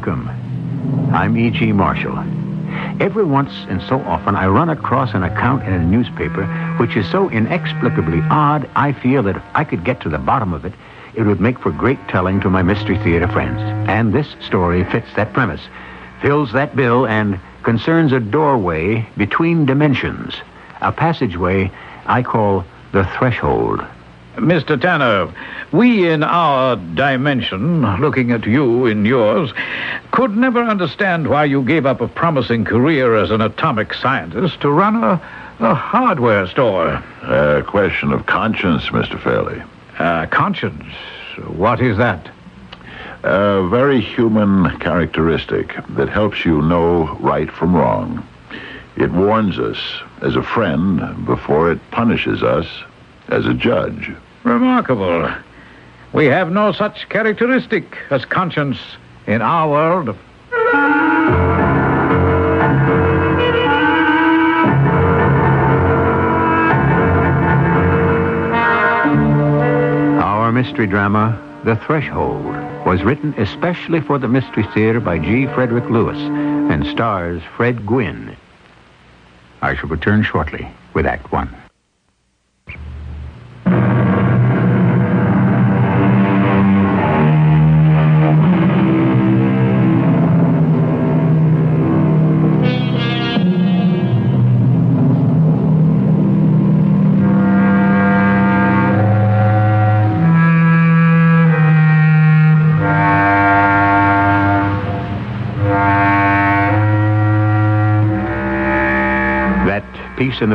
Welcome. I'm E.G. Marshall. Every once and so often, I run across an account in a newspaper which is so inexplicably odd, I feel that if I could get to the bottom of it, it would make for great telling to my Mystery Theater friends. And this story fits that premise, fills that bill, and concerns a doorway between dimensions, a passageway I call the threshold. Mr. Tanner, we in our dimension, looking at you in yours, could never understand why you gave up a promising career as an atomic scientist to run a, a hardware store. A question of conscience, Mr. Fairley. Uh, conscience. What is that? A very human characteristic that helps you know right from wrong. It warns us as a friend before it punishes us as a judge. Remarkable. We have no such characteristic as conscience in our world. Our mystery drama, The Threshold, was written especially for the Mystery Theater by G. Frederick Lewis and stars Fred Gwynne. I shall return shortly with Act One.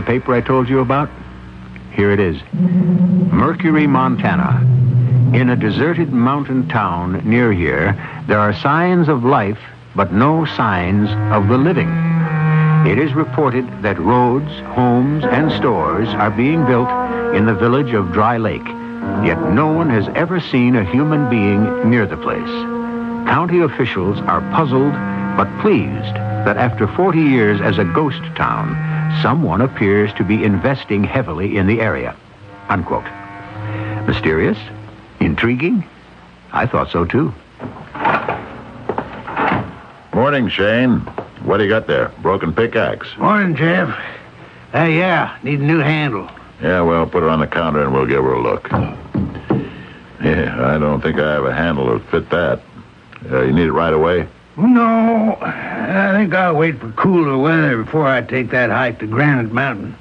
Paper I told you about? Here it is. Mercury, Montana. In a deserted mountain town near here, there are signs of life, but no signs of the living. It is reported that roads, homes, and stores are being built in the village of Dry Lake, yet no one has ever seen a human being near the place. County officials are puzzled but pleased that after 40 years as a ghost town, someone appears to be investing heavily in the area. Unquote. Mysterious? Intriguing? I thought so too. Morning, Shane. What do you got there? Broken pickaxe. Morning, Jeff. Uh, yeah, need a new handle. Yeah, well, put it on the counter and we'll give her a look. Yeah, I don't think I have a handle that fit that. Uh, you need it right away? No, I think I'll wait for cooler weather before I take that hike to Granite Mountain.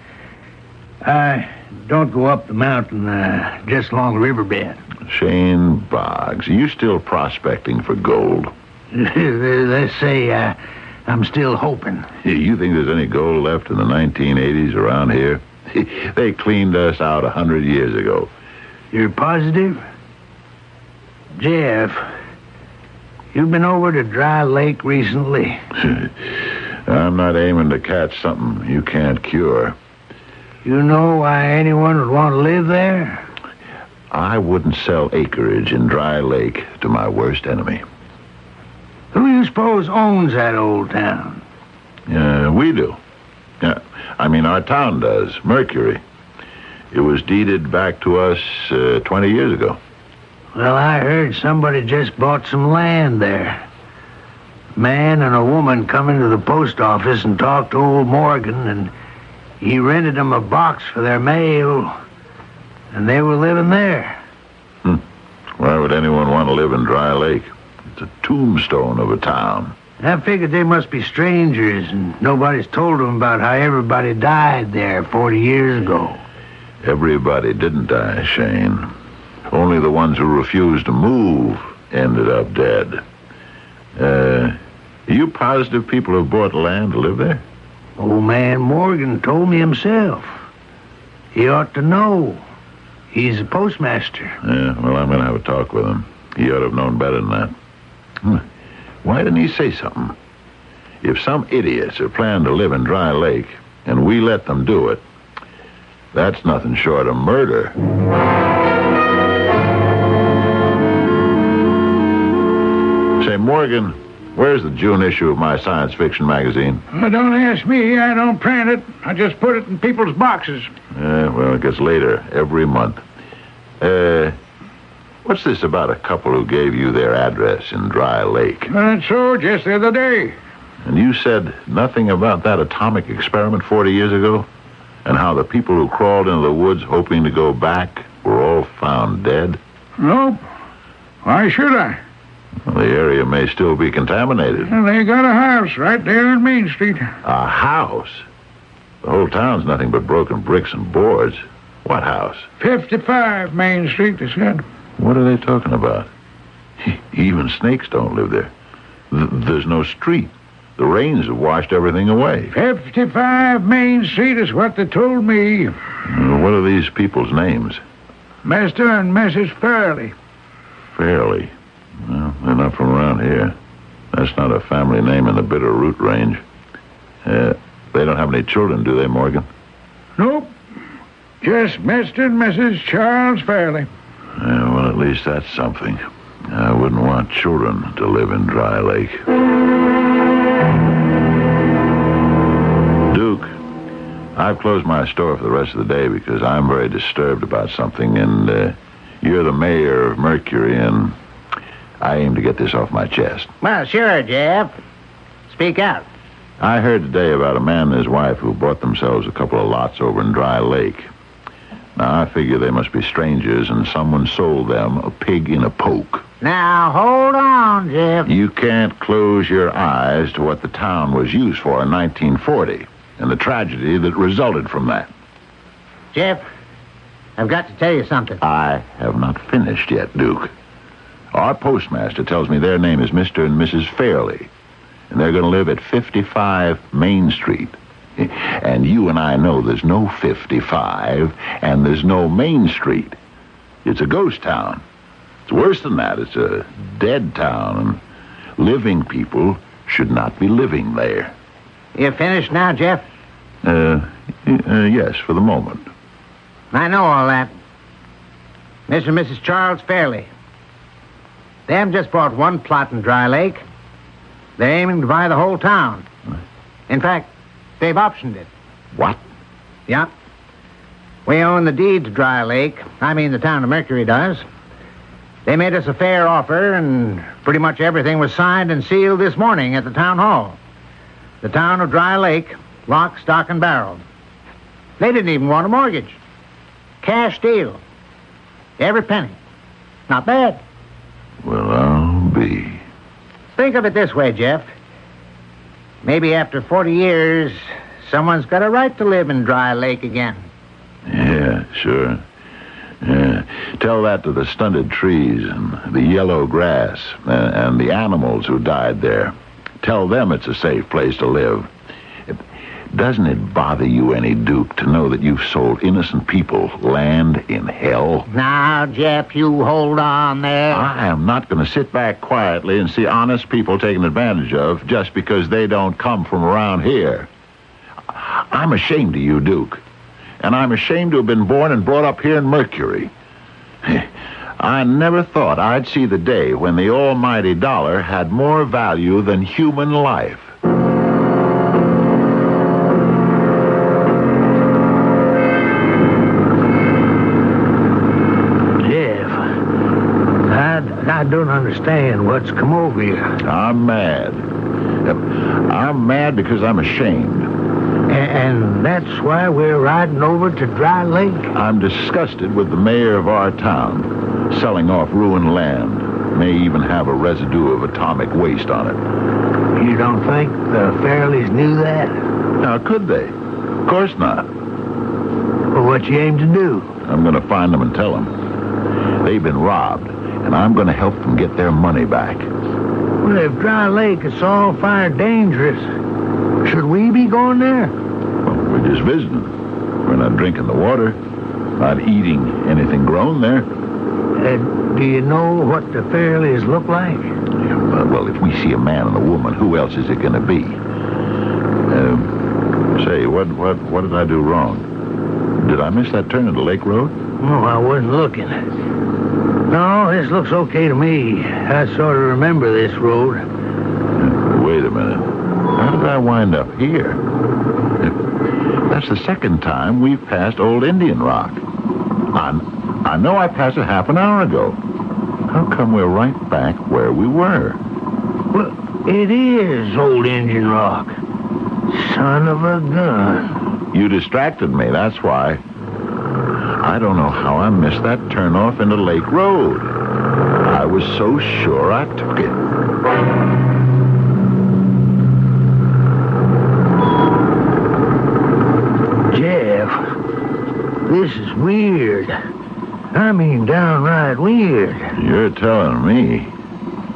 I don't go up the mountain uh, just along the riverbed. Shane Boggs, are you still prospecting for gold? Let's say uh, I'm still hoping. You think there's any gold left in the 1980s around here? they cleaned us out a hundred years ago. You're positive? Jeff, you've been over to Dry Lake recently. I'm not aiming to catch something you can't cure. You know why anyone would want to live there? I wouldn't sell acreage in Dry Lake to my worst enemy. Who do you suppose owns that old town? Uh, we do. Yeah, I mean, our town does. Mercury. It was deeded back to us uh, 20 years ago. Well, I heard somebody just bought some land there. Man and a woman come into the post office and talked to old Morgan, and he rented them a box for their mail, and they were living there. Hmm. Why would anyone want to live in Dry Lake? It's a tombstone of a town. I figured they must be strangers, and nobody's told them about how everybody died there 40 years ago. Everybody didn't die, Shane. Only the ones who refused to move ended up dead. Uh, are you positive people have bought land to live there? Old man Morgan told me himself. He ought to know. He's a postmaster. Yeah, well, I'm going to have a talk with him. He ought to have known better than that. Hmm. Why didn't he say something? If some idiots are planning to live in Dry Lake and we let them do it, that's nothing short of murder. Morgan, where's the June issue of my science fiction magazine? Well, don't ask me. I don't print it. I just put it in people's boxes. Yeah, well, it gets later every month. Uh, what's this about a couple who gave you their address in Dry Lake? That's so, just the other day. And you said nothing about that atomic experiment 40 years ago? And how the people who crawled into the woods hoping to go back were all found dead? Nope. Why should I? Well, the area may still be contaminated. Well, they got a house right there on Main Street. A house? The whole town's nothing but broken bricks and boards. What house? 55 Main Street, they said. What are they talking about? Even snakes don't live there. Th- there's no street. The rains have washed everything away. 55 Main Street is what they told me. What are these people's names? Mr. and Mrs. Fairley. Fairly. Well, they're not from around here. That's not a family name in the Bitter Root range. Uh, they don't have any children, do they, Morgan? Nope. Just Mr. and Mrs. Charles Fairley. Yeah, well, at least that's something. I wouldn't want children to live in Dry Lake. Duke, I've closed my store for the rest of the day because I'm very disturbed about something, and uh, you're the mayor of Mercury, and I aim to get this off my chest. Well, sure, Jeff. Speak out. I heard today about a man and his wife who bought themselves a couple of lots over in Dry Lake. Now, I figure they must be strangers, and someone sold them a pig in a poke. Now, hold on, Jeff. You can't close your eyes to what the town was used for in 1940 and the tragedy that resulted from that. Jeff, I've got to tell you something. I have not finished yet, Duke. Our postmaster tells me their name is Mr. and Mrs. Fairley, and they're going to live at 55 Main Street. And you and I know there's no 55, and there's no Main Street. It's a ghost town. It's worse than that. It's a dead town, living people should not be living there. You finished now, Jeff? Uh, uh, yes, for the moment. I know all that. Mr. and Mrs. Charles Fairley. They haven't just bought one plot in Dry Lake. They're aiming to buy the whole town. In fact, they've optioned it. What? Yep. We own the deed to Dry Lake. I mean, the town of Mercury does. They made us a fair offer, and pretty much everything was signed and sealed this morning at the town hall. The town of Dry Lake, lock, stock, and barrel. They didn't even want a mortgage. Cash deal. Every penny. Not bad. Well, I'll be. Think of it this way, Jeff. Maybe after 40 years, someone's got a right to live in Dry Lake again. Yeah, sure. Yeah. Tell that to the stunted trees and the yellow grass and, and the animals who died there. Tell them it's a safe place to live. Doesn't it bother you any, Duke, to know that you've sold innocent people land in hell? Now, Jeff, you hold on there. I am not going to sit back quietly and see honest people taken advantage of just because they don't come from around here. I'm ashamed of you, Duke. And I'm ashamed to have been born and brought up here in Mercury. I never thought I'd see the day when the almighty dollar had more value than human life. I, don't understand what's come over you. I'm mad. I'm mad because I'm ashamed. And that's why we're riding over to Dry Lake. I'm disgusted with the mayor of our town selling off ruined land. May even have a residue of atomic waste on it. You don't think the Fairleys knew that? Now, could they? Of course not. Well, what you aim to do? I'm going to find them and tell them. They've been robbed, and I'm going to help them get their money back. Well, if Dry Lake is all fire dangerous, should we be going there? Well, we're just visiting. We're not drinking the water. not eating anything grown there. Uh, do you know what the Fairleys look like? Yeah, well, well, if we see a man and a woman, who else is it going to be? Uh, say, what, what, what did I do wrong? Did I miss that turn the Lake Road? Oh, I wasn't looking. No, this looks okay to me. I sort of remember this road. Wait a minute. How did I wind up here? That's the second time we've passed Old Indian Rock. I, I know I passed it half an hour ago. How come we're right back where we were? Well, it is Old Indian Rock. Son of a gun. You distracted me, that's why. I don't know how I missed that turnoff into Lake Road. I was so sure I took it. Jeff, this is weird. I mean, downright weird. You're telling me.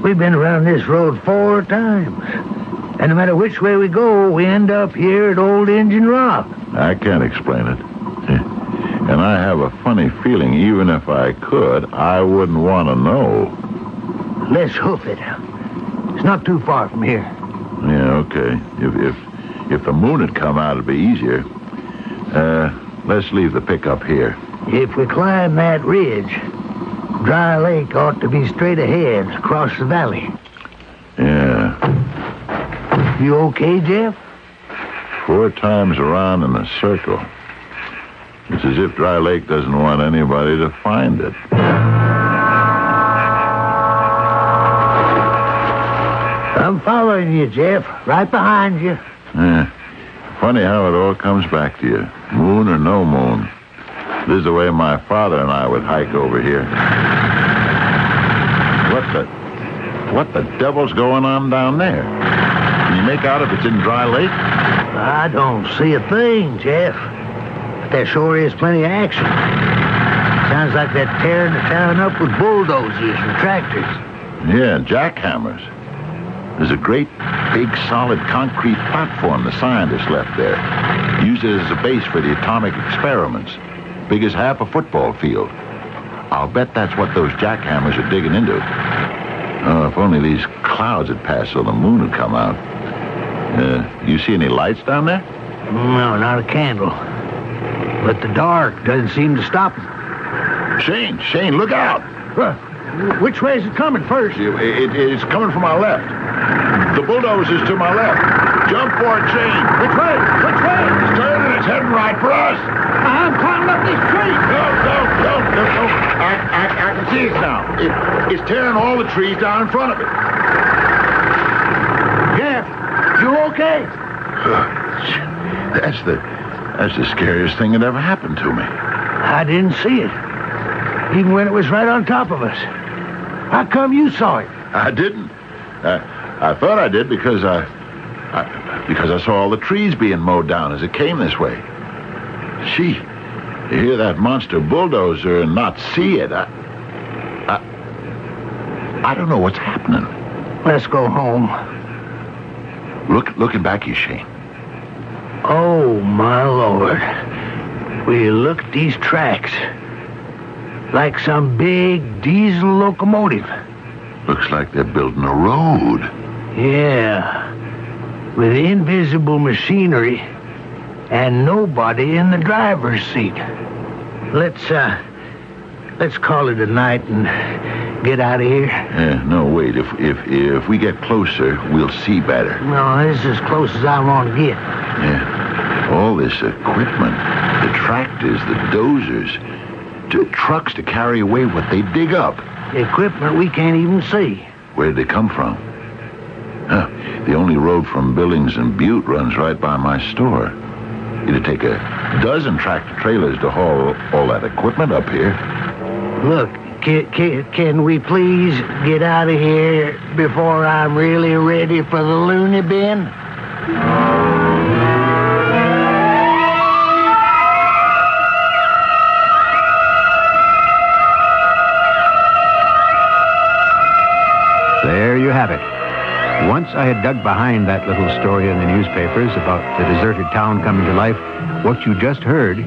We've been around this road four times. And no matter which way we go, we end up here at Old Indian Rock. I can't explain it. I have a funny feeling, even if I could, I wouldn't want to know. Let's hoof it. It's not too far from here. Yeah, okay. If if if the moon had come out, it'd be easier. Uh, let's leave the pickup here. If we climb that ridge, Dry Lake ought to be straight ahead across the valley. Yeah, You okay, Jeff? four times around in a circle. It's as if Dry Lake doesn't want anybody to find it. I'm following you, Jeff. Right behind you. Yeah. Funny how it all comes back to you. Moon or no moon. This is the way my father and I would hike over here. What the... What the devil's going on down there? Can you make out if it's in Dry Lake? I don't see a thing, Jeff. There sure is plenty of action. Sounds like they're tearing the town up with bulldozers and tractors. Yeah, jackhammers. There's a great, big, solid concrete platform the scientists left there. Used it as a base for the atomic experiments. Big as half a football field. I'll bet that's what those jackhammers are digging into. Oh, if only these clouds had passed so the moon would come out. Uh, you see any lights down there? No, not a candle. But the dark doesn't seem to stop them. Shane, Shane, look out! Which way is it coming first? It, it- it's coming from our left. The bulldozer's to my left. Jump for it, Shane. Which way? Which way? It's turning. It's heading right for us. I'm climbing up these trees. No, no, no, no, no. I, I, I can see it now. It, it's tearing all the trees down in front of it. Jeff, you okay? That's the, that's the scariest thing that ever happened to me. I didn't see it. Even when it was right on top of us. How come you saw it? I didn't. I, I thought I did because I, I, because I saw all the trees being mowed down as it came this way. Gee, to hear that monster bulldozer and not see it, I, I, I don't know what's happening. Let's go home. Look, looking back, you Shane. Oh, my Lord. Will you look at these tracks? Like some big diesel locomotive. Looks like they're building a road. Yeah. With invisible machinery and nobody in the driver's seat. Let's, uh, let's call it a night and get out of here. Yeah, no, wait. If if if we get closer, we'll see better. No, this is as close as I want to get. Yeah. All this equipment, the tractors, the dozers, to trucks to carry away what they dig up. Equipment we can't even see. Where'd they come from? Huh, the only road from Billings and Butte runs right by my store. It'd take a dozen tractor trailers to haul all that equipment up here. Look, can, can, can we please get out of here before I'm really ready for the loony bin? There you have it. Once I had dug behind that little story in the newspapers about the deserted town coming to life, what you just heard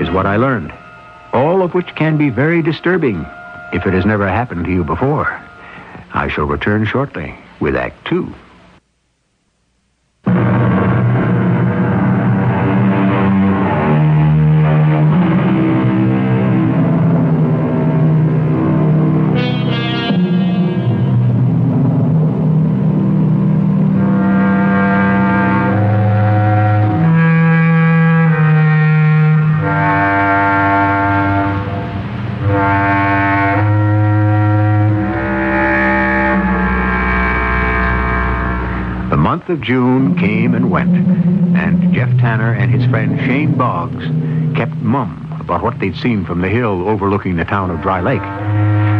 is what I learned. All of which can be very disturbing if it has never happened to you before. I shall return shortly with Act Two. Of June came and went, and Jeff Tanner and his friend Shane Boggs kept mum about what they'd seen from the hill overlooking the town of Dry Lake.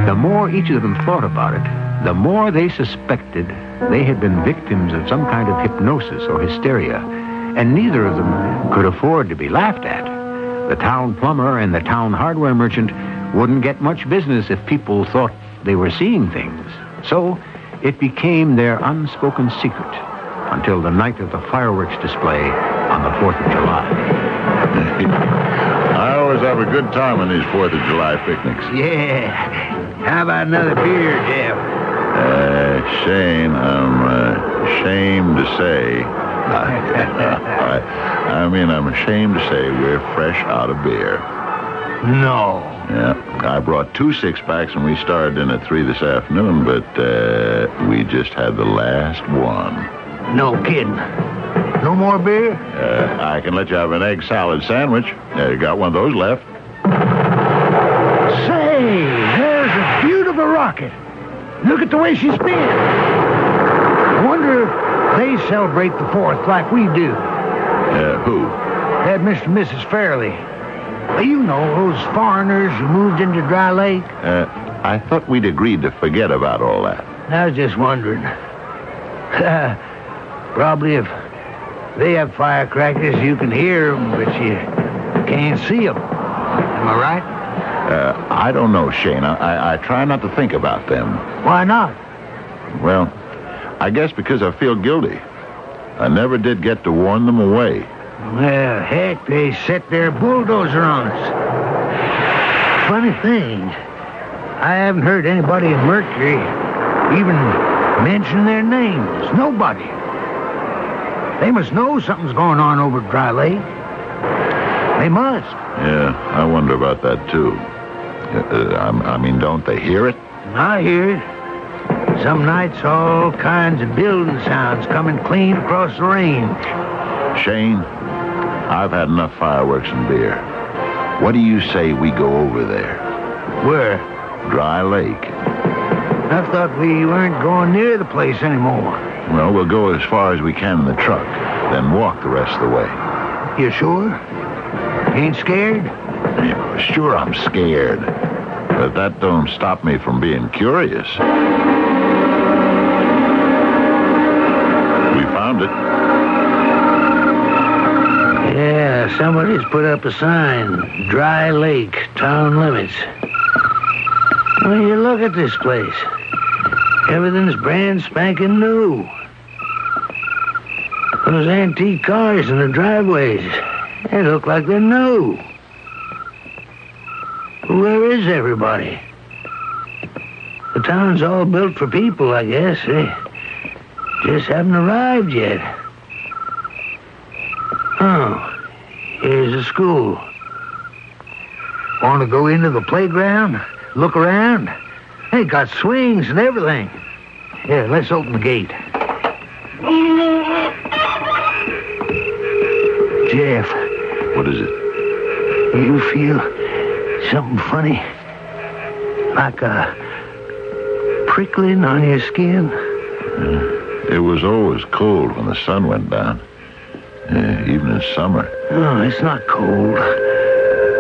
The more each of them thought about it, the more they suspected they had been victims of some kind of hypnosis or hysteria, and neither of them could afford to be laughed at. The town plumber and the town hardware merchant wouldn't get much business if people thought they were seeing things. So it became their unspoken secret until the night of the fireworks display on the 4th of July. I always have a good time on these Fourth of July picnics. Yeah. How about another beer, Jeff? Uh, Shane, I'm uh, ashamed to say. I, I mean, I'm ashamed to say we're fresh out of beer. No. Yeah, I brought two six packs and we started in at three this afternoon, but uh, we just had the last one. No kidding. No more beer? Uh, I can let you have an egg salad sandwich. Uh, you got one of those left? Say, there's a beautiful rocket. Look at the way she spins. I wonder if they celebrate the 4th like we do. Uh, who? That Mr. and Mrs. Fairley. You know, those foreigners who moved into Dry Lake. Uh, I thought we'd agreed to forget about all that. I was just wondering. Probably if they have firecrackers, you can hear them, but you can't see them. Am I right? Uh, I don't know, Shane. I, I, I try not to think about them. Why not? Well, I guess because I feel guilty. I never did get to warn them away. Well, heck, they set their bulldozer on us. Funny thing, I haven't heard anybody in Mercury even mention their names. Nobody. They must know something's going on over Dry Lake. They must. Yeah, I wonder about that, too. Uh, uh, I, I mean, don't they hear it? I hear it. Some nights, all kinds of building sounds coming clean across the range. Shane, I've had enough fireworks and beer. What do you say we go over there? Where? Dry Lake. I thought we weren't going near the place anymore. Well, we'll go as far as we can in the truck, then walk the rest of the way. You sure? Ain't scared? Yeah, Sure, I'm scared. But that don't stop me from being curious. We found it. Yeah, somebody's put up a sign. Dry Lake, town limits. When you look at this place, everything's brand spanking new. Those antique cars in the driveways, they look like they're new. Where is everybody? The town's all built for people, I guess. They just haven't arrived yet. Oh, here's a school. Want to go into the playground? Look around? They got swings and everything. Here, let's open the gate. Mm. Jeff, What is it? you feel something funny? Like a prickling on your skin? It was always cold when the sun went down. Yeah, even in summer. No, it's not cold.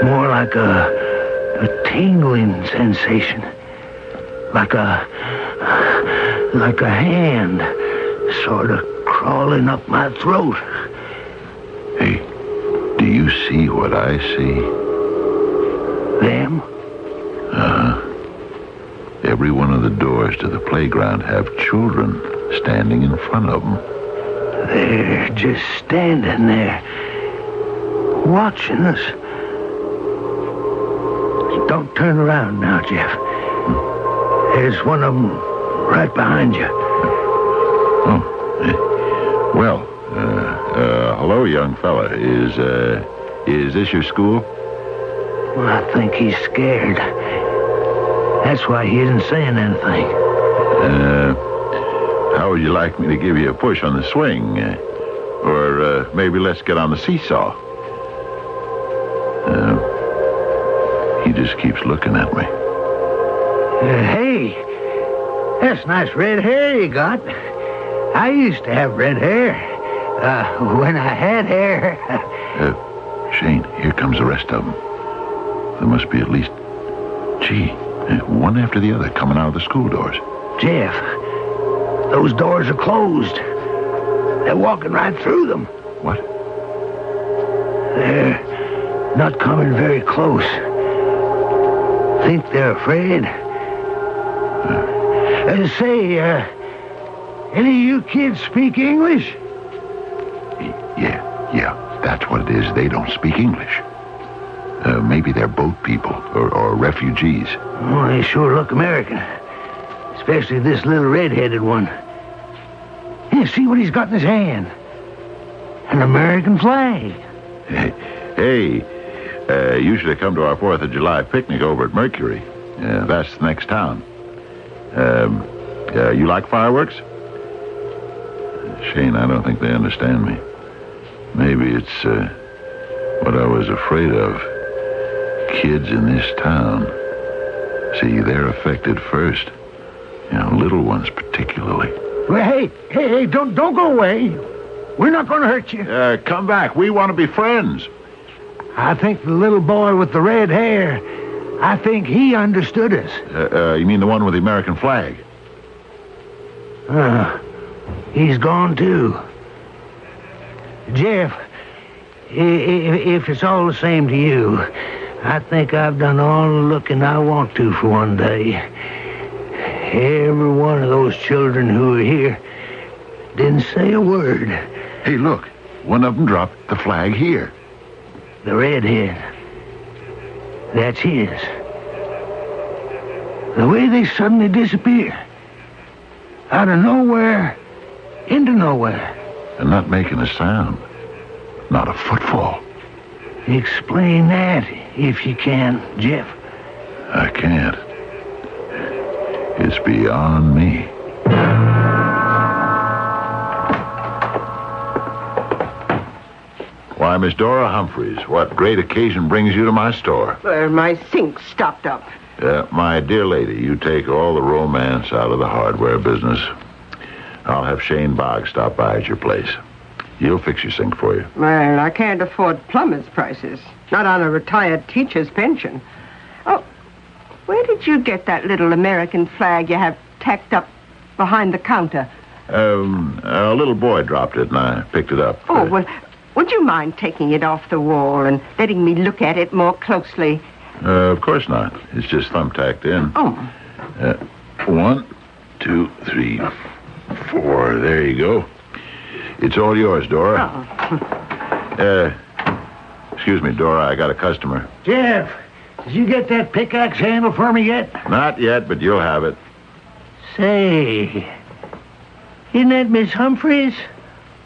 More like a, a tingling sensation. Like a, like a hand sort of crawling up my throat. Hey, you see what I see? Them? Uh Every one of the doors to the playground have children standing in front of them. They're just standing there, watching us. don't turn around now, Jeff. There's one of them right behind you. Oh, eh, well, uh, uh, hello, young fella. Is, uh, is this your school? Well, I think he's scared. That's why he isn't saying anything. Uh, how would you like me to give you a push on the swing? Or uh, maybe let's get on the seesaw. Uh, he just keeps looking at me. Uh, hey, that's nice red hair you got. I used to have red hair. Uh, when I had hair. Uh, comes the rest of them. There must be at least, gee, uh, one after the other coming out of the school doors. Jeff, those doors are closed. They're walking right through them. What? They're not coming very close. Think they're afraid? Uh, say, uh, any of you kids speak English? Yeah, yeah, that's what it is. They don't speak English. Maybe they're boat people or, or refugees. Oh, they sure look American. Especially this little red-headed one. Yeah, see what he's got in his hand. An American flag. Hey, hey uh, you should have come to our 4th of July picnic over at Mercury. Uh, that's the next town. Um, uh, you like fireworks? Shane, I don't think they understand me. Maybe it's uh, what I was afraid of. Kids in this town. See, they're affected first. You know, little ones particularly. Well, hey, hey, hey, don't, don't go away. We're not going to hurt you. Uh, come back. We want to be friends. I think the little boy with the red hair, I think he understood us. Uh, uh, you mean the one with the American flag? Uh, he's gone too. Jeff, if it's all the same to you, I think I've done all the looking I want to for one day. Every one of those children who are here didn't say a word. Hey, look. One of them dropped the flag here. The redhead. That's his. The way they suddenly disappear. Out of nowhere, into nowhere. And not making a sound. Not a footfall. Explain that, if you can, Jeff. I can't. It's beyond me. Why, Miss Dora Humphreys, what great occasion brings you to my store? Well, my sink stopped up. Uh, my dear lady, you take all the romance out of the hardware business. I'll have Shane Boggs stop by at your place. He'll fix your sink for you. Well, I can't afford plumber's prices. Not on a retired teacher's pension. Oh, where did you get that little American flag you have tacked up behind the counter? Um, a little boy dropped it, and I picked it up. Oh, well, would you mind taking it off the wall and letting me look at it more closely? Uh, of course not. It's just thumbtacked in. Oh, Uh, one, two, three, four. There you go. It's all yours, Dora. oh. Uh, excuse me, Dora. I got a customer. Jeff, did you get that pickaxe handle for me yet? Not yet, but you'll have it. Say, isn't that Miss Humphreys?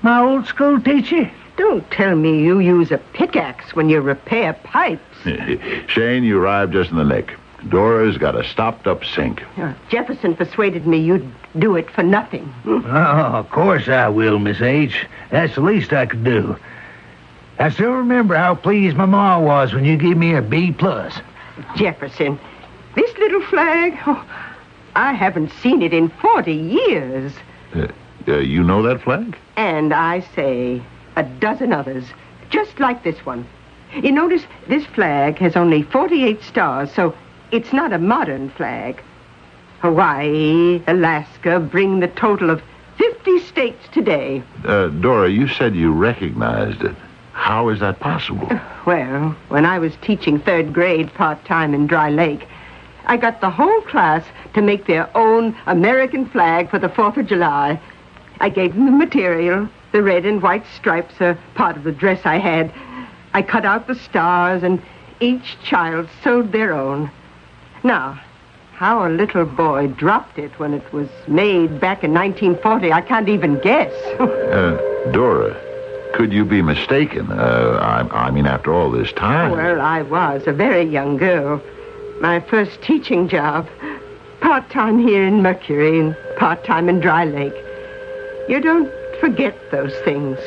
My old school teacher? Don't tell me you use a pickaxe when you repair pipes. Shane, you arrived just in the nick. Dora's got a stopped-up sink. Uh, Jefferson persuaded me you'd do it for nothing. Oh, of course I will, Miss H. That's the least I could do. I still remember how pleased my ma was when you gave me a B plus. Jefferson, this little flag, oh, I haven't seen it in 40 years. Uh, uh, you know that flag? And I say a dozen others, just like this one. You notice this flag has only 48 stars, so it's not a modern flag. Hawaii, Alaska bring the total of 50 states today. Uh, Dora, you said you recognized it. How is that possible? Well, when I was teaching third grade part time in Dry Lake, I got the whole class to make their own American flag for the 4th of July. I gave them the material. The red and white stripes are part of the dress I had. I cut out the stars, and each child sewed their own. Now, how a little boy dropped it when it was made back in 1940, I can't even guess. Uh, Dora, could you be mistaken? Uh, I, I mean, after all this time. well, I was a very young girl. My first teaching job. Part time here in Mercury and part time in Dry Lake. You don't forget those things.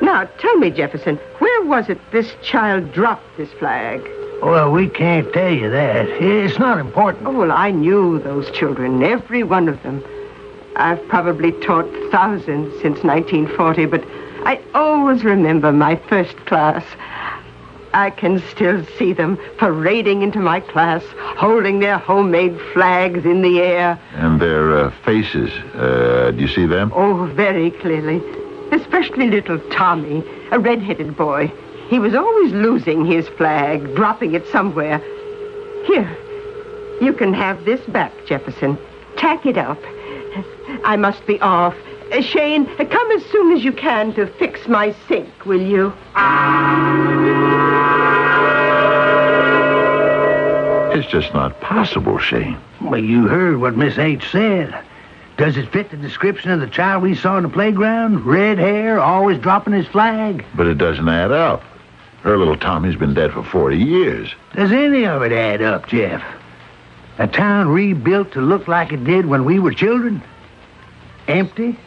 Now, tell me, Jefferson, where was it this child dropped this flag? Well, we can't tell you that. It's not important. Oh, well, I knew those children, every one of them. I've probably taught thousands since 1940, but I always remember my first class. I can still see them parading into my class, holding their homemade flags in the air. And their uh, faces, uh, do you see them? Oh, very clearly. Especially little Tommy, a red-headed boy. He was always losing his flag, dropping it somewhere. Here, you can have this back, Jefferson. Tack it up. I must be off. Uh, Shane, uh, come as soon as you can to fix my sink, will you? It's just not possible, Shane. Well, you heard what Miss H said. Does it fit the description of the child we saw in the playground? Red hair, always dropping his flag? But it doesn't add up. Her little Tommy's been dead for 40 years. Does any of it add up, Jeff? A town rebuilt to look like it did when we were children? Empty?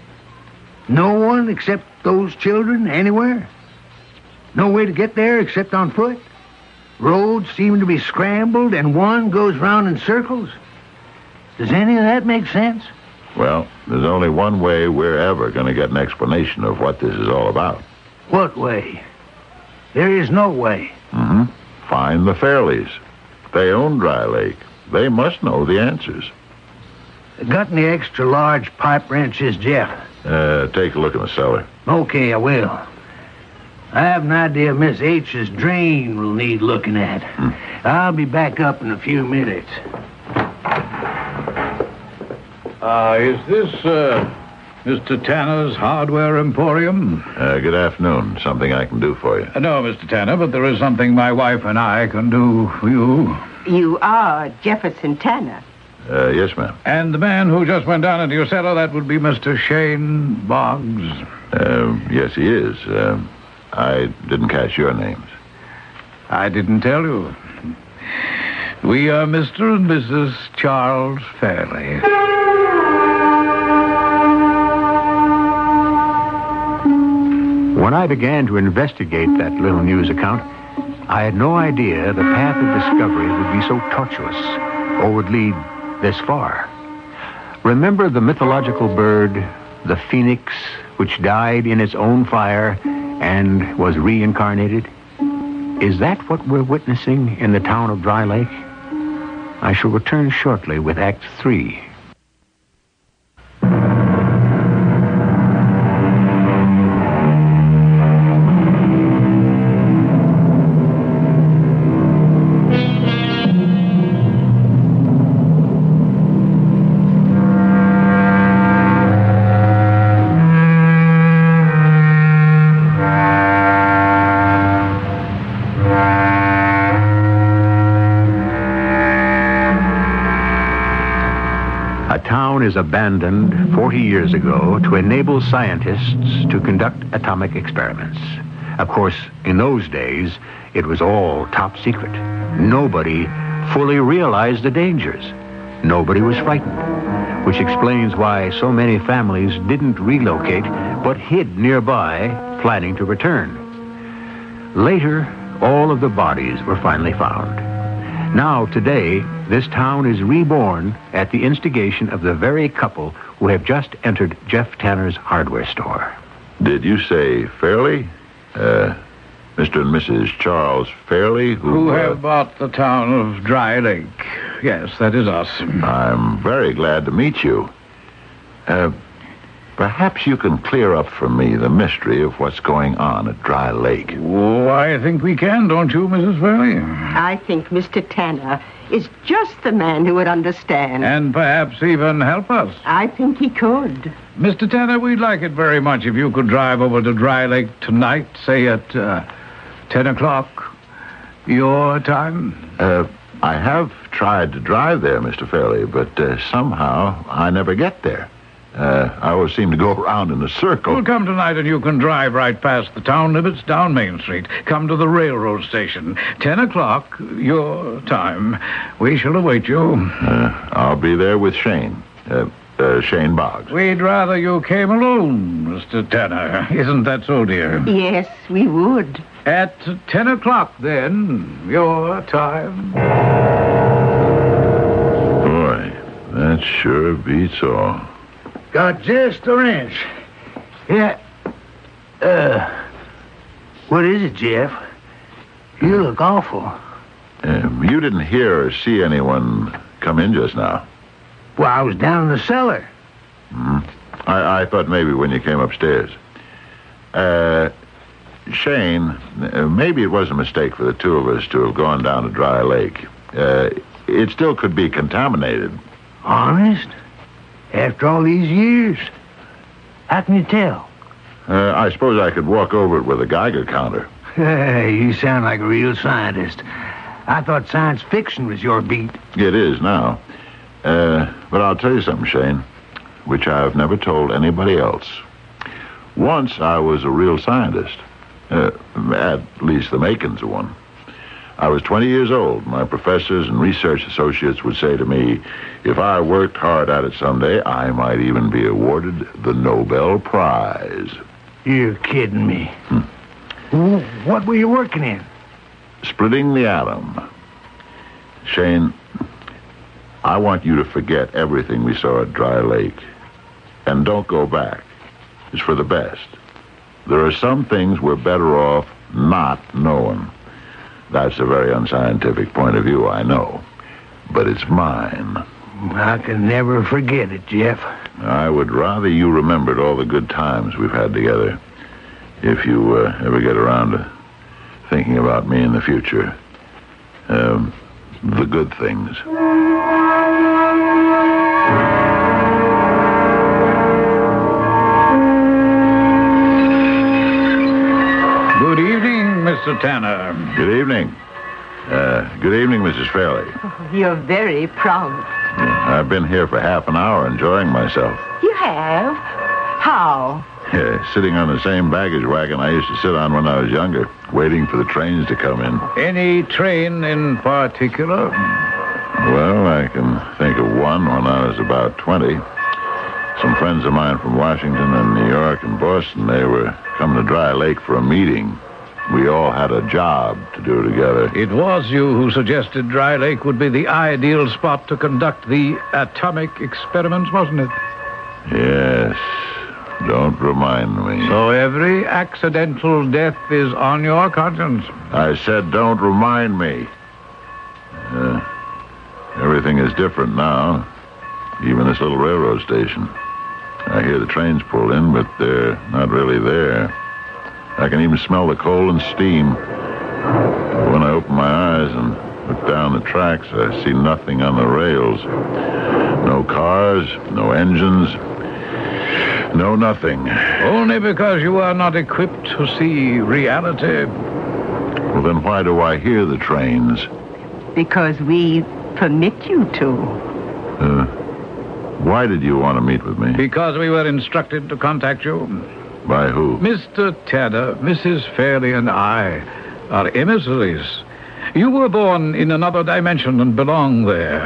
No one except those children anywhere? No way to get there except on foot? Roads seem to be scrambled and one goes round in circles? Does any of that make sense? Well, there's only one way we're ever going to get an explanation of what this is all about. What way? There is no way. Mm-hmm. Find the Fairleys. They own Dry Lake. They must know the answers. Got any extra large pipe wrenches, Jeff? Uh, take a look in the cellar. Okay, I will. I have an idea Miss H's drain will need looking at. I'll be back up in a few minutes. Uh, is this, uh, Mr. Tanner's Hardware Emporium? Uh, good afternoon. Something I can do for you. Uh, no, Mr. Tanner, but there is something my wife and I can do for you. You are Jefferson Tanner. Uh, yes, ma'am. And the man who just went down into your cellar, that would be Mr. Shane Boggs. Uh, yes, he is. Uh, I didn't catch your names. I didn't tell you. We are Mr. and Mrs. Charles Fairley. When I began to investigate that little news account, I had no idea the path of discovery would be so tortuous or would lead this far. Remember the mythological bird, the phoenix, which died in its own fire and was reincarnated? Is that what we're witnessing in the town of Dry Lake? I shall return shortly with Act Three. Abandoned 40 years ago to enable scientists to conduct atomic experiments. Of course, in those days, it was all top secret. Nobody fully realized the dangers. Nobody was frightened, which explains why so many families didn't relocate but hid nearby, planning to return. Later, all of the bodies were finally found. Now, today, this town is reborn at the instigation of the very couple who have just entered Jeff Tanner's hardware store. Did you say Fairley? Uh, Mr. and Mrs. Charles Fairley, who, Who uh, have bought the town of Dry Lake. Yes, that is us. I'm very glad to meet you. Uh, perhaps you can clear up for me the mystery of what's going on at Dry Lake. Oh, I think we can, don't you, Mrs. Fairley? I think Mr. Tanner is just the man who would understand. And perhaps even help us. I think he could. Mr. Tanner, we'd like it very much if you could drive over to Dry Lake tonight, say at uh, 10 o'clock your time. Uh, I have tried to drive there, Mr. Fairley, but uh, somehow I never get there. Uh, I always seem to go around in a circle. Well, come tonight and you can drive right past the town limits down Main Street. Come to the railroad station. Ten o'clock, your time. We shall await you. Uh, I'll be there with Shane. Uh, uh, Shane Boggs. We'd rather you came alone, Mr. Tanner. Isn't that so, dear? Yes, we would. At ten o'clock, then, your time. Boy, that sure beats all. Got just a wrench. Yeah. Uh, what is it, Jeff? You look awful. Um, you didn't hear or see anyone come in just now. Well, I was down in the cellar. I, I thought maybe when you came upstairs. Uh, Shane, uh, maybe it was a mistake for the two of us to have gone down to Dry Lake. Uh, it still could be contaminated. Honest? After all these years? How can you tell? Uh, I suppose I could walk over it with a Geiger counter. Hey, you sound like a real scientist. I thought science fiction was your beat. It is now. Uh, but I'll tell you something, Shane, which I've never told anybody else. Once I was a real scientist, uh, at least the makings of one. I was 20 years old. My professors and research associates would say to me, if I worked hard at it someday, I might even be awarded the Nobel Prize. You're kidding me. Hmm. Wh- What were you working in? Splitting the atom. Shane, I want you to forget everything we saw at Dry Lake. And don't go back. It's for the best. There are some things we're better off not knowing. That's a very unscientific point of view, I know. But it's mine. I can never forget it, Jeff. I would rather you remembered all the good times we've had together. If you uh, ever get around to thinking about me in the future. Um, the good things. Mr. Tanner. Good evening. Uh, good evening, Mrs. Fairley. You're very proud. I've been here for half an hour enjoying myself. You have? How? Uh, sitting on the same baggage wagon I used to sit on when I was younger, waiting for the trains to come in. Any train in particular? Well, I can think of one when I was about 20. Some friends of mine from Washington and New York and Boston, they were coming to Dry Lake for a meeting. We all had a job to do together. It was you who suggested Dry Lake would be the ideal spot to conduct the atomic experiments, wasn't it? Yes. Don't remind me. So every accidental death is on your conscience. I said, don't remind me. Uh, everything is different now. Even this little railroad station. I hear the trains pull in, but they're not really there. I can even smell the coal and steam. But when I open my eyes and look down the tracks, I see nothing on the rails. No cars, no engines, no nothing. Only because you are not equipped to see reality. Well, then why do I hear the trains? Because we permit you to. Uh, why did you want to meet with me? Because we were instructed to contact you. By who? Mr. Tanner, Mrs. Fairley, and I are emissaries. You were born in another dimension and belong there.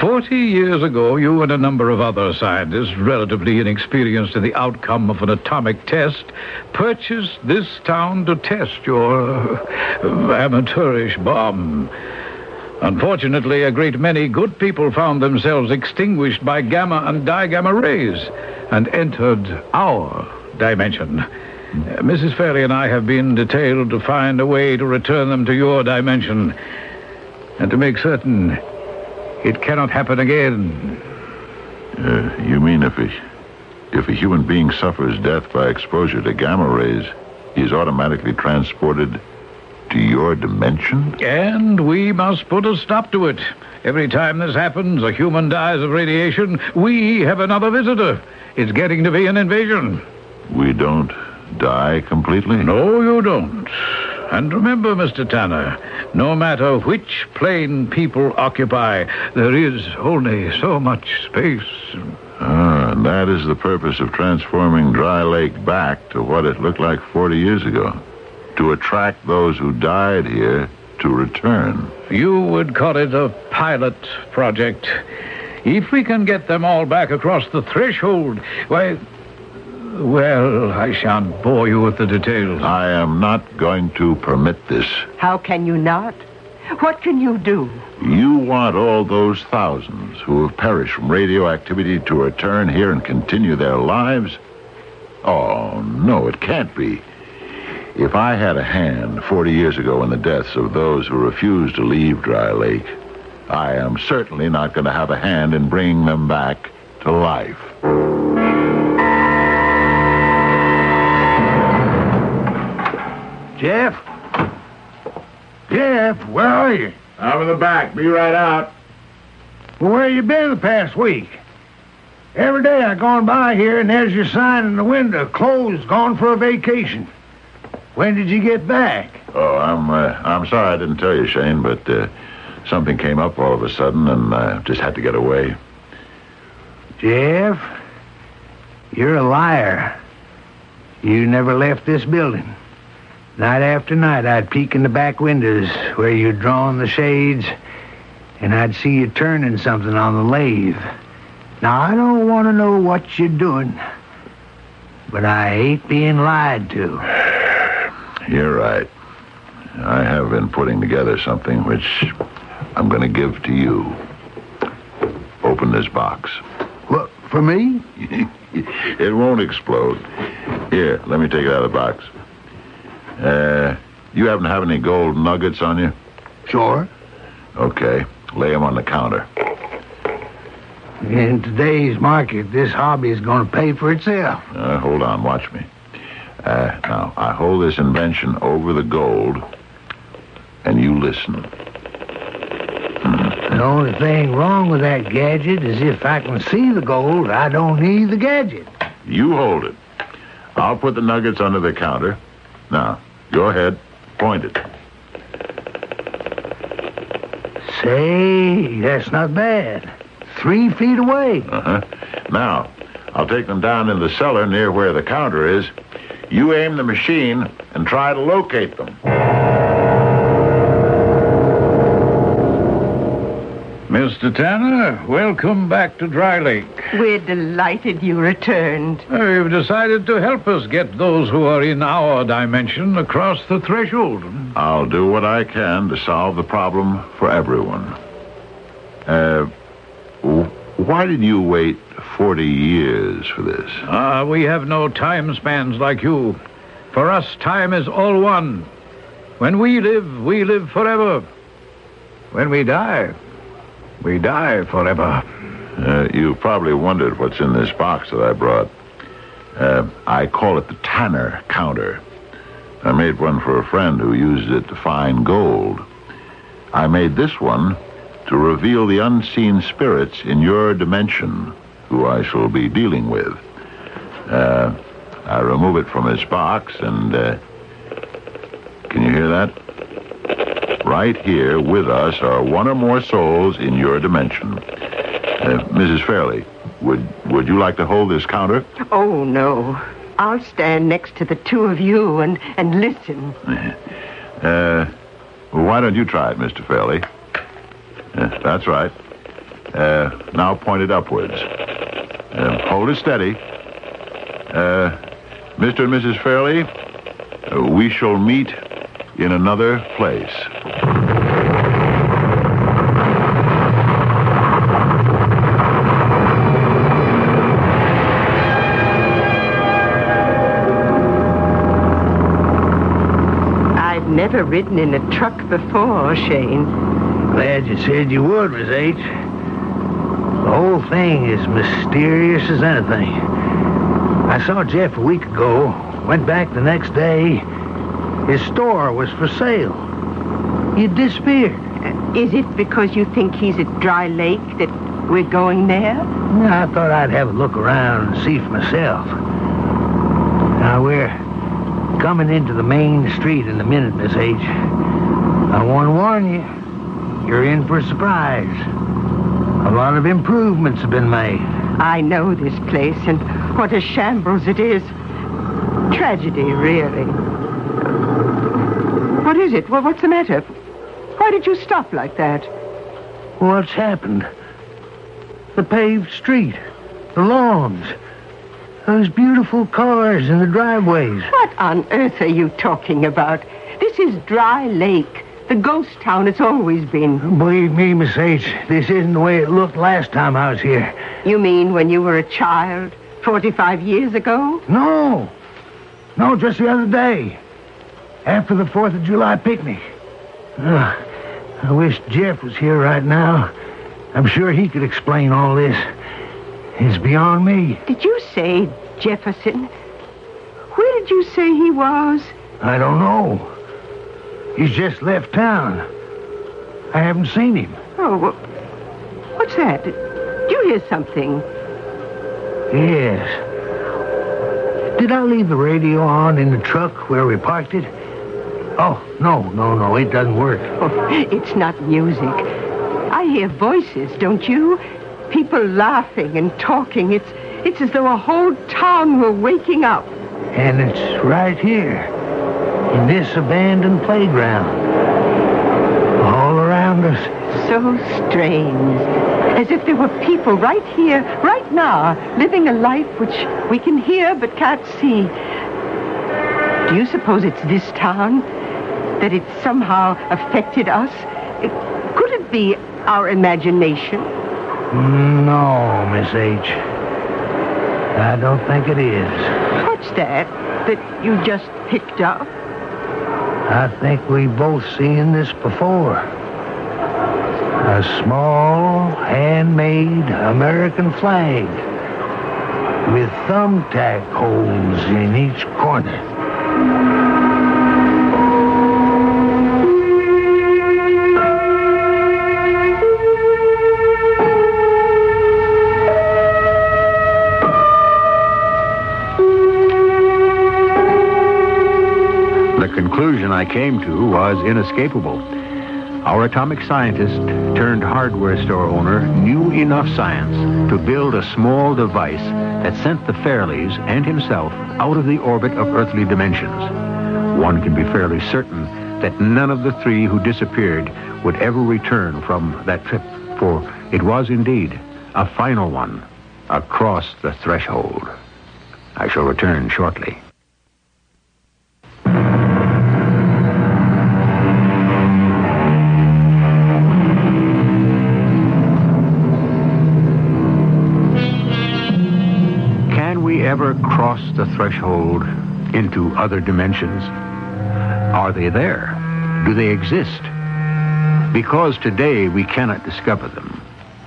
Forty years ago, you and a number of other scientists, relatively inexperienced in the outcome of an atomic test, purchased this town to test your uh, amateurish bomb. Unfortunately, a great many good people found themselves extinguished by gamma and digamma rays and entered our dimension. Uh, Mrs. Fairley and I have been detailed to find a way to return them to your dimension and to make certain it cannot happen again. Uh, you mean if a, if a human being suffers death by exposure to gamma rays, he is automatically transported to your dimension? And we must put a stop to it. Every time this happens, a human dies of radiation, we have another visitor. It's getting to be an invasion. We don't die completely? No, you don't. And remember, Mr. Tanner, no matter which plane people occupy, there is only so much space. Ah, and that is the purpose of transforming Dry Lake back to what it looked like 40 years ago. To attract those who died here to return. You would call it a pilot project. If we can get them all back across the threshold, why. Well, I shan't bore you with the details. I am not going to permit this. How can you not? What can you do? You want all those thousands who have perished from radioactivity to return here and continue their lives? Oh, no, it can't be. If I had a hand 40 years ago in the deaths of those who refused to leave Dry Lake, I am certainly not going to have a hand in bringing them back to life. Jeff? Jeff, where are you? Out of the back. Be right out. Well, where you been the past week? Every day I've gone by here and there's your sign in the window, closed, gone for a vacation. When did you get back? Oh, I'm uh, I'm sorry I didn't tell you, Shane, but uh, something came up all of a sudden, and I just had to get away. Jeff, you're a liar. You never left this building. Night after night, I'd peek in the back windows where you'd drawn the shades, and I'd see you turning something on the lathe. Now, I don't want to know what you're doing, but I hate being lied to. You're right. I have been putting together something which I'm going to give to you. Open this box. What, for me? it won't explode. Here, let me take it out of the box. Uh, you happen to have any gold nuggets on you? Sure. Okay, lay them on the counter. In today's market, this hobby is going to pay for itself. Uh, hold on, watch me. Uh, now, I hold this invention over the gold, and you listen. The only thing wrong with that gadget is if I can see the gold, I don't need the gadget. You hold it. I'll put the nuggets under the counter. Now, go ahead. Point it. Say, that's not bad. Three feet away. Uh-huh. Now, I'll take them down in the cellar near where the counter is. You aim the machine and try to locate them. Mr. Tanner, welcome back to Dry Lake. We're delighted you returned. Uh, You've decided to help us get those who are in our dimension across the threshold. I'll do what I can to solve the problem for everyone. Uh, why did you wait 40 years for this? Ah, we have no time spans like you. For us, time is all one. When we live, we live forever. When we die, we die forever. Uh, you probably wondered what's in this box that I brought. Uh, I call it the Tanner counter. I made one for a friend who used it to find gold. I made this one to reveal the unseen spirits in your dimension, who I shall be dealing with. Uh, I remove it from its box, and uh, can you hear that? Right here with us are one or more souls in your dimension. Uh, Mrs. Fairley, would would you like to hold this counter? Oh, no. I'll stand next to the two of you and, and listen. Uh, why don't you try it, Mr. Fairley? Uh, that's right. Uh, now point it upwards. Uh, hold it steady. Uh, Mr. and Mrs. Fairley, uh, we shall meet in another place. Never ridden in a truck before, Shane. Glad you said you would, Miss H. The whole thing is mysterious as anything. I saw Jeff a week ago, went back the next day. His store was for sale. He disappeared. Uh, Is it because you think he's at Dry Lake that we're going there? No, I thought I'd have a look around and see for myself. Now, we're coming into the main street in a minute, Miss H. I want to warn you, you're in for a surprise. A lot of improvements have been made. I know this place and what a shambles it is. Tragedy, really. What is it? Well, what's the matter? Why did you stop like that? What's happened? The paved street, the lawns, those beautiful cars in the driveways. What on earth are you talking about? This is Dry Lake, the ghost town it's always been. Believe me, Miss H, this isn't the way it looked last time I was here. You mean when you were a child, 45 years ago? No. No, just the other day. After the 4th of July picnic. Ugh, I wish Jeff was here right now. I'm sure he could explain all this. It's beyond me. Did you say Jefferson? Where did you say he was? I don't know. He's just left town. I haven't seen him. Oh, wha- what's that? Did you hear something? Yes. Did I leave the radio on in the truck where we parked it? Oh, no, no, no, it doesn't work. Oh, it's not music. I hear voices, don't you? People laughing and talking. It's it's as though a whole town were waking up. And it's right here, in this abandoned playground. All around us. So strange. As if there were people right here, right now, living a life which we can hear but can't see. Do you suppose it's this town? That it somehow affected us? It- could it be our imagination? No, Miss H. I don't think it is. What's that that you just picked up? I think we've both seen this before. A small, handmade American flag with thumbtack holes in each corner. I came to was inescapable. Our atomic scientist turned hardware store owner knew enough science to build a small device that sent the Fairleys and himself out of the orbit of earthly dimensions. One can be fairly certain that none of the three who disappeared would ever return from that trip, for it was indeed a final one across the threshold. I shall return shortly. Ever cross the threshold into other dimensions? Are they there? Do they exist? Because today we cannot discover them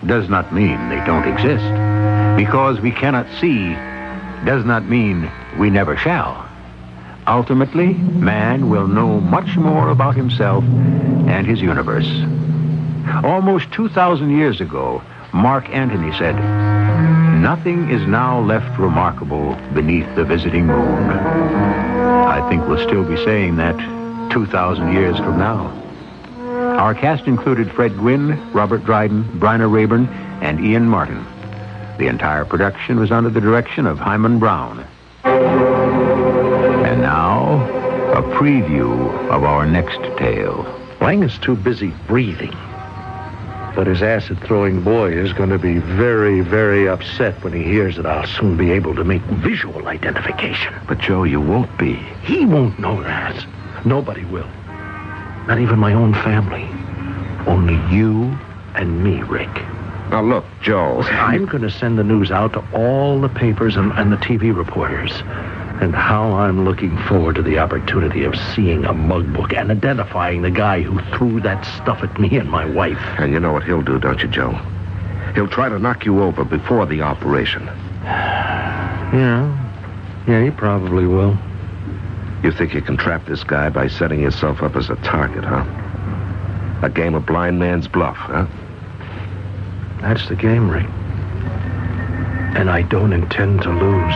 does not mean they don't exist. Because we cannot see does not mean we never shall. Ultimately, man will know much more about himself and his universe. Almost 2,000 years ago, Mark Antony said, Nothing is now left remarkable beneath the visiting moon. I think we'll still be saying that 2,000 years from now. Our cast included Fred Gwynne, Robert Dryden, Bryna Raeburn, and Ian Martin. The entire production was under the direction of Himan Brown. And now, a preview of our next tale. Lang is too busy breathing. But his acid throwing boy is going to be very, very upset when he hears that I'll soon be able to make visual identification. But, Joe, you won't be. He won't know that. Nobody will. Not even my own family. Only you and me, Rick. Now, look, Joe. I'm going to send the news out to all the papers and, and the TV reporters. And how I'm looking forward to the opportunity of seeing a mug book and identifying the guy who threw that stuff at me and my wife. And you know what he'll do, don't you, Joe? He'll try to knock you over before the operation. Yeah. Yeah, he probably will. You think you can trap this guy by setting yourself up as a target, huh? A game of blind man's bluff, huh? That's the game, Rick. And I don't intend to lose.